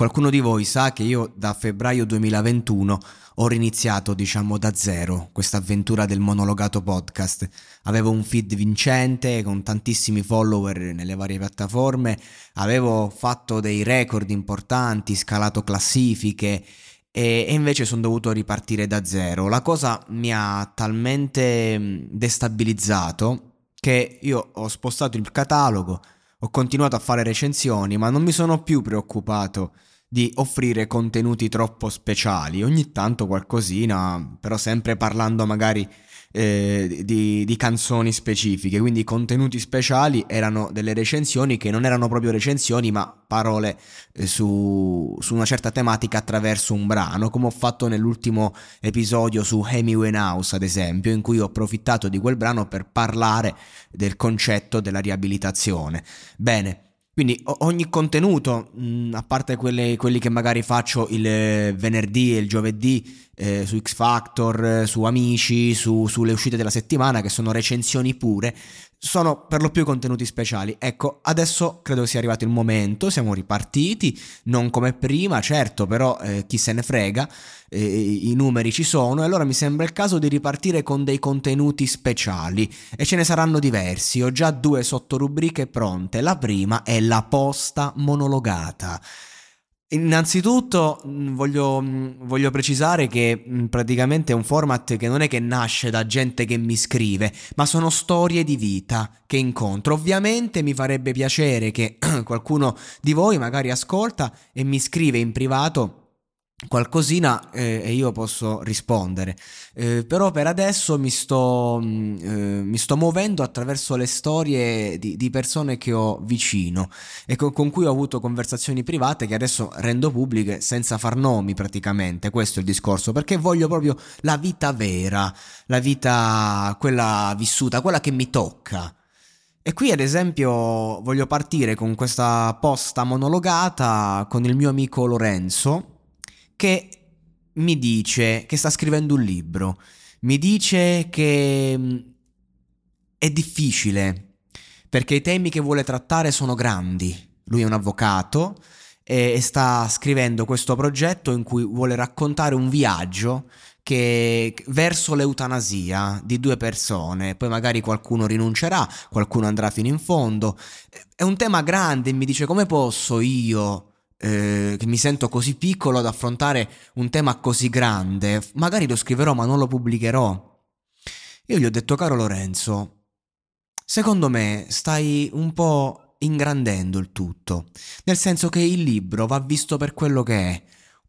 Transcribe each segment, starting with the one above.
Qualcuno di voi sa che io da febbraio 2021 ho riniziato, diciamo, da zero questa avventura del monologato podcast. Avevo un feed vincente con tantissimi follower nelle varie piattaforme, avevo fatto dei record importanti, scalato classifiche e, invece sono dovuto ripartire da zero. La cosa mi ha talmente destabilizzato che io ho spostato il catalogo, ho continuato a fare recensioni, ma non mi sono più preoccupato di offrire contenuti troppo speciali, ogni tanto qualcosina, però sempre parlando magari eh, di, di, canzoni specifiche, quindi contenuti speciali erano delle recensioni che non erano proprio recensioni, ma parole eh, su, su, una certa tematica attraverso un brano, come ho fatto nell'ultimo episodio su Amy Winehouse, ad esempio, in cui ho approfittato di quel brano per parlare del concetto della riabilitazione. Bene. Quindi ogni contenuto, mh, a parte quelle, quelli che magari faccio il venerdì e il giovedì eh, su X Factor, eh, su Amici, su, sulle uscite della settimana, che sono recensioni pure, sono per lo più contenuti speciali. Ecco, adesso credo sia arrivato il momento, siamo ripartiti, non come prima, certo, però eh, chi se ne frega, eh, i numeri ci sono, e allora mi sembra il caso di ripartire con dei contenuti speciali, e ce ne saranno diversi, ho già due sottorubriche pronte, la prima è la posta monologata. Innanzitutto mm, voglio, mm, voglio, precisare che mm, praticamente è un format che non è che nasce da gente che mi scrive, ma sono storie di vita che incontro. Ovviamente mi farebbe piacere che qualcuno di voi magari ascolta e mi scrive in privato qualcosina eh, e io posso rispondere. Eh, però per adesso mi sto, mm, eh, mi sto muovendo attraverso le storie di, di persone che ho vicino e con, con, cui ho avuto conversazioni private che adesso rendo pubbliche senza far nomi praticamente. Questo è il discorso, perché voglio proprio la vita vera, la vita quella vissuta, quella che mi tocca. E qui ad esempio voglio partire con questa posta monologata con il mio amico Lorenzo che mi dice che sta scrivendo un libro, mi dice che mm, è difficile perché i temi che vuole trattare sono grandi. Lui è un avvocato e sta scrivendo questo progetto in cui vuole raccontare un viaggio che, verso l'eutanasia di due persone, poi magari qualcuno rinuncerà, qualcuno andrà fino in fondo. È un tema grande e mi dice come posso io eh, che mi sento così piccolo ad affrontare un tema così grande, magari lo scriverò ma non lo pubblicherò. Io gli ho detto, caro Lorenzo, secondo me stai un po' ingrandendo il tutto, nel senso che il libro va visto per quello che è,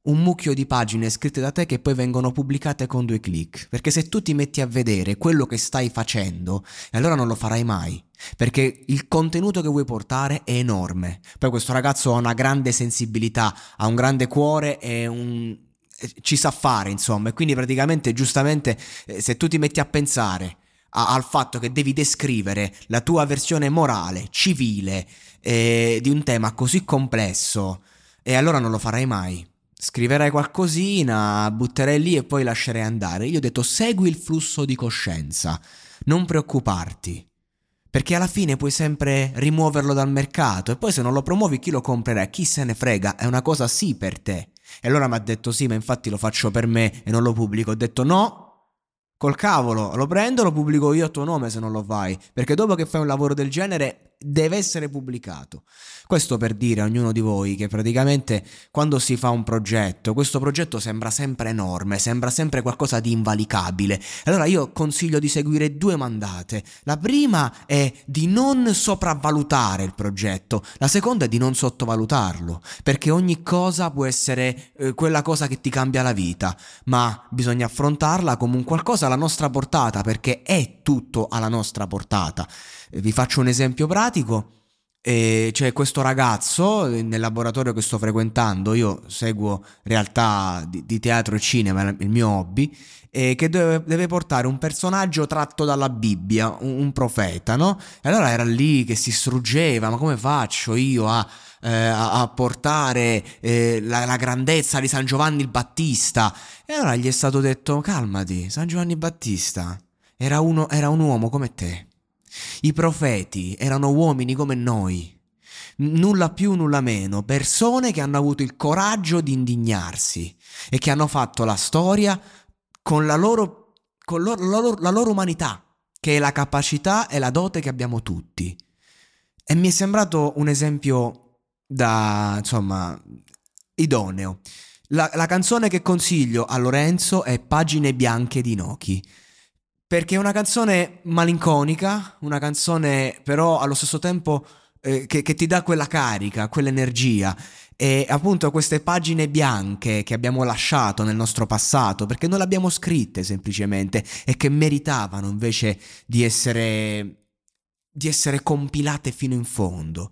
un mucchio di pagine scritte da te che poi vengono pubblicate con due clic. Perché se tu ti metti a vedere quello che stai facendo, allora non lo farai mai. Perché il contenuto che vuoi portare è enorme. Poi questo ragazzo ha una grande sensibilità, ha un grande cuore e un... ci sa fare, insomma. E quindi praticamente, giustamente, eh, se tu ti metti a pensare al fatto che devi descrivere la tua versione morale, civile, eh, di un tema così complesso, e allora non lo farai mai. Scriverai qualcosina, butterai lì e poi lascerai andare. Io ho detto segui il flusso di coscienza, non preoccuparti. Perché alla fine puoi sempre rimuoverlo dal mercato e poi se non lo promuovi chi lo comprerà? Chi se ne frega? È una cosa sì per te. E allora mi ha detto sì, ma infatti lo faccio per me e non lo pubblico. Ho detto no, col cavolo, lo prendo, lo pubblico io a tuo nome se non lo fai. Perché dopo che fai un lavoro del genere deve essere pubblicato. Questo per dire a ognuno di voi che praticamente quando si fa un progetto, questo progetto sembra sempre enorme, sembra sempre qualcosa di invalicabile. Allora io consiglio di seguire due mandate. La prima è di non sopravvalutare il progetto, la seconda è di non sottovalutarlo, perché ogni cosa può essere eh, quella cosa che ti cambia la vita, ma bisogna affrontarla come un qualcosa alla nostra portata, perché è tutto alla nostra portata. Vi faccio un esempio pratico. E c'è questo ragazzo nel laboratorio che sto frequentando, io seguo realtà di, di teatro e cinema, il mio hobby, eh, che deve, deve, portare un personaggio tratto dalla Bibbia, un, un, profeta, no? E allora era lì che si struggeva, ma come faccio io a, eh, a portare eh, la, la, grandezza di San Giovanni il Battista? E allora gli è stato detto, calmati, San Giovanni Battista era, uno, era un uomo come te. I profeti erano uomini come noi, nulla più, nulla meno, persone che hanno avuto il coraggio di indignarsi e che hanno fatto la storia con la loro, con loro, la, loro, la loro umanità, che è la capacità e la dote che abbiamo tutti. E mi è sembrato un esempio da, insomma, idoneo. La, la canzone che consiglio a Lorenzo è Pagine bianche di Nochi perché è una canzone malinconica, una canzone però allo stesso tempo eh, che, che, ti dà quella carica, quell'energia. E appunto queste pagine bianche che abbiamo lasciato nel nostro passato, perché non le abbiamo scritte semplicemente e che meritavano invece di essere, di essere compilate fino in fondo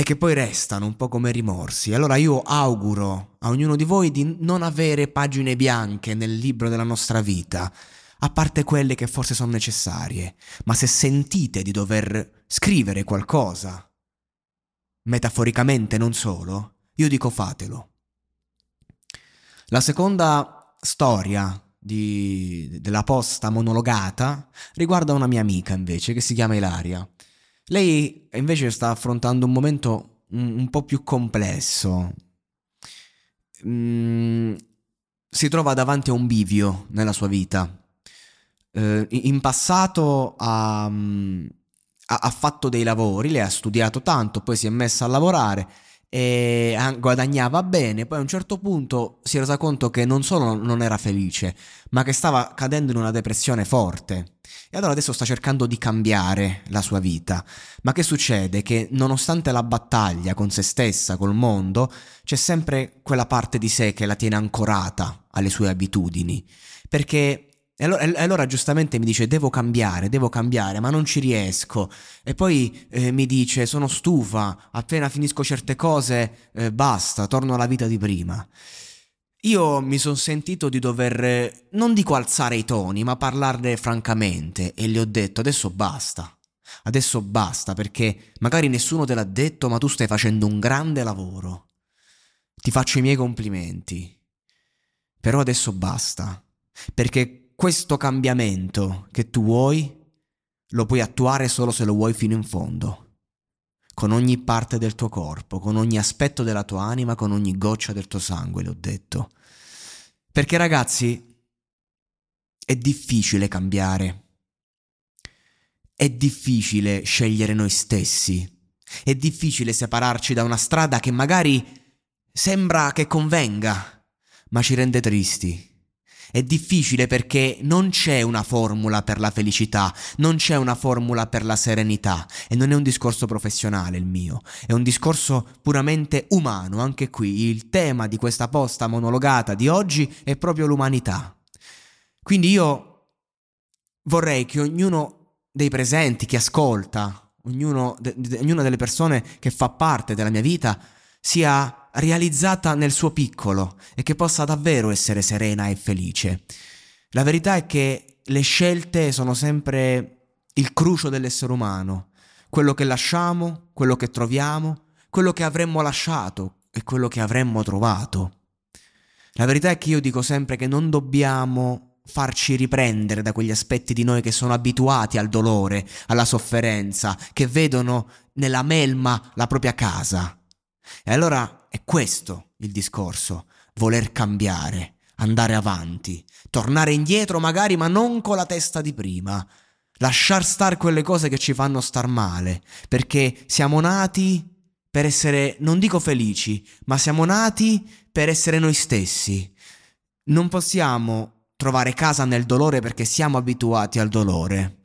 e che poi restano un po' come rimorsi. Allora io auguro a ognuno di voi di non avere pagine bianche nel libro della nostra vita, a parte quelle che forse sono necessarie, ma se sentite di dover scrivere qualcosa, metaforicamente non solo, io dico fatelo. La seconda storia di, della posta monologata riguarda una mia amica invece che si chiama Ilaria. Lei invece sta affrontando un momento un, po' più complesso. Mm, si trova davanti a un bivio nella sua vita. Eh, in passato ha, mm, ha, ha fatto dei lavori, lei ha studiato tanto, poi si è messa a lavorare e guadagnava bene, poi a un certo punto si è resa conto che non solo non era felice, ma che stava cadendo in una depressione forte. E allora adesso sta cercando di cambiare la sua vita. Ma che succede? Che nonostante la battaglia con se stessa, col mondo, c'è sempre quella parte di sé che la tiene ancorata alle sue abitudini. Perché e allora, e allora, giustamente mi dice devo cambiare, devo cambiare, ma non ci riesco. E poi eh, mi dice sono stufa, appena finisco certe cose eh, basta, torno alla vita di prima. Io mi sono sentito di dover, non dico alzare i toni, ma parlarne francamente e gli ho detto adesso basta. Adesso basta perché magari nessuno te l'ha detto, ma tu stai facendo un grande lavoro. Ti faccio i miei complimenti. Però adesso basta. Perché questo cambiamento che tu vuoi lo puoi attuare solo se lo vuoi fino in fondo, con ogni parte del tuo corpo, con ogni aspetto della tua anima, con ogni goccia del tuo sangue, le ho detto. Perché ragazzi, è difficile cambiare, è difficile scegliere noi stessi, è difficile separarci da una strada che magari sembra che convenga, ma ci rende tristi è difficile perché non c'è una formula per la felicità, non c'è una formula per la serenità e non è un discorso professionale il mio, è un discorso puramente umano. Anche qui il tema di questa posta monologata di oggi è proprio l'umanità. Quindi io vorrei che ognuno dei presenti, che ascolta, ognuno, de, de, ognuna delle persone che fa parte della mia vita, sia realizzata nel suo piccolo e che possa davvero essere serena e felice. La verità è che le scelte sono sempre il crucio dell'essere umano, quello che lasciamo, quello che troviamo, quello che avremmo lasciato e quello che avremmo trovato. La verità è che io dico sempre che non dobbiamo farci riprendere da quegli aspetti di noi che sono abituati al dolore, alla sofferenza, che vedono nella melma la propria casa. E allora è questo il discorso, voler cambiare, andare avanti, tornare indietro magari ma non con la testa di prima, lasciar star quelle cose che ci fanno star male, perché siamo nati per essere, non dico felici, ma siamo nati per essere noi stessi. Non possiamo trovare casa nel dolore perché siamo abituati al dolore.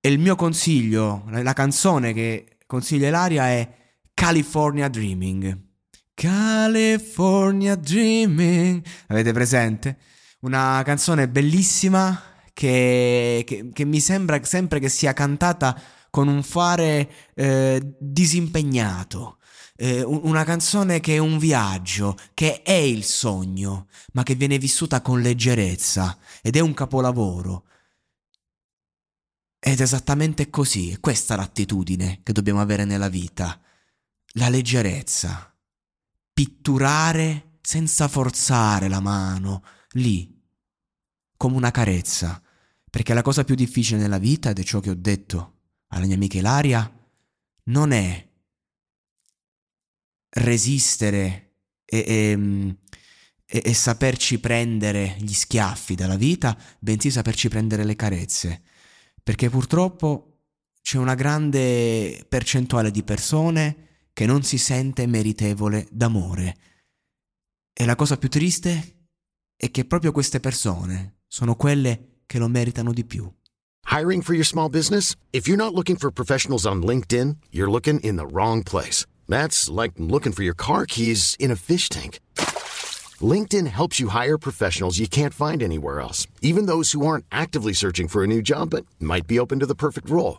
E il mio consiglio, la canzone che consiglia Ilaria è California Dreaming. California Dreaming. Avete presente? Una canzone bellissima che, che, che mi sembra sempre che sia cantata con un fare eh, disimpegnato. Eh, una canzone che è un viaggio, che è il sogno, ma che viene vissuta con leggerezza ed è un capolavoro. Ed è esattamente così, è questa l'attitudine che dobbiamo avere nella vita, la leggerezza, pitturare senza forzare la mano, lì, come una carezza, perché la cosa più difficile nella vita, ed è ciò che ho detto alla mia amica Ilaria non è resistere e, e, e, e, saperci prendere gli schiaffi dalla vita, bensì saperci prendere le carezze. Perché purtroppo c'è una grande percentuale di persone che non si sente meritevole d'amore. E la cosa più triste è che proprio queste persone sono quelle che lo meritano di più. Hiring for your small business? If you're not looking for professionals on LinkedIn, you're looking in the wrong place. That's like looking for your car keys in a fish tank. LinkedIn helps you hire professionals you can't find anywhere else, even those who aren't actively searching for a new job but might be open to the perfect role.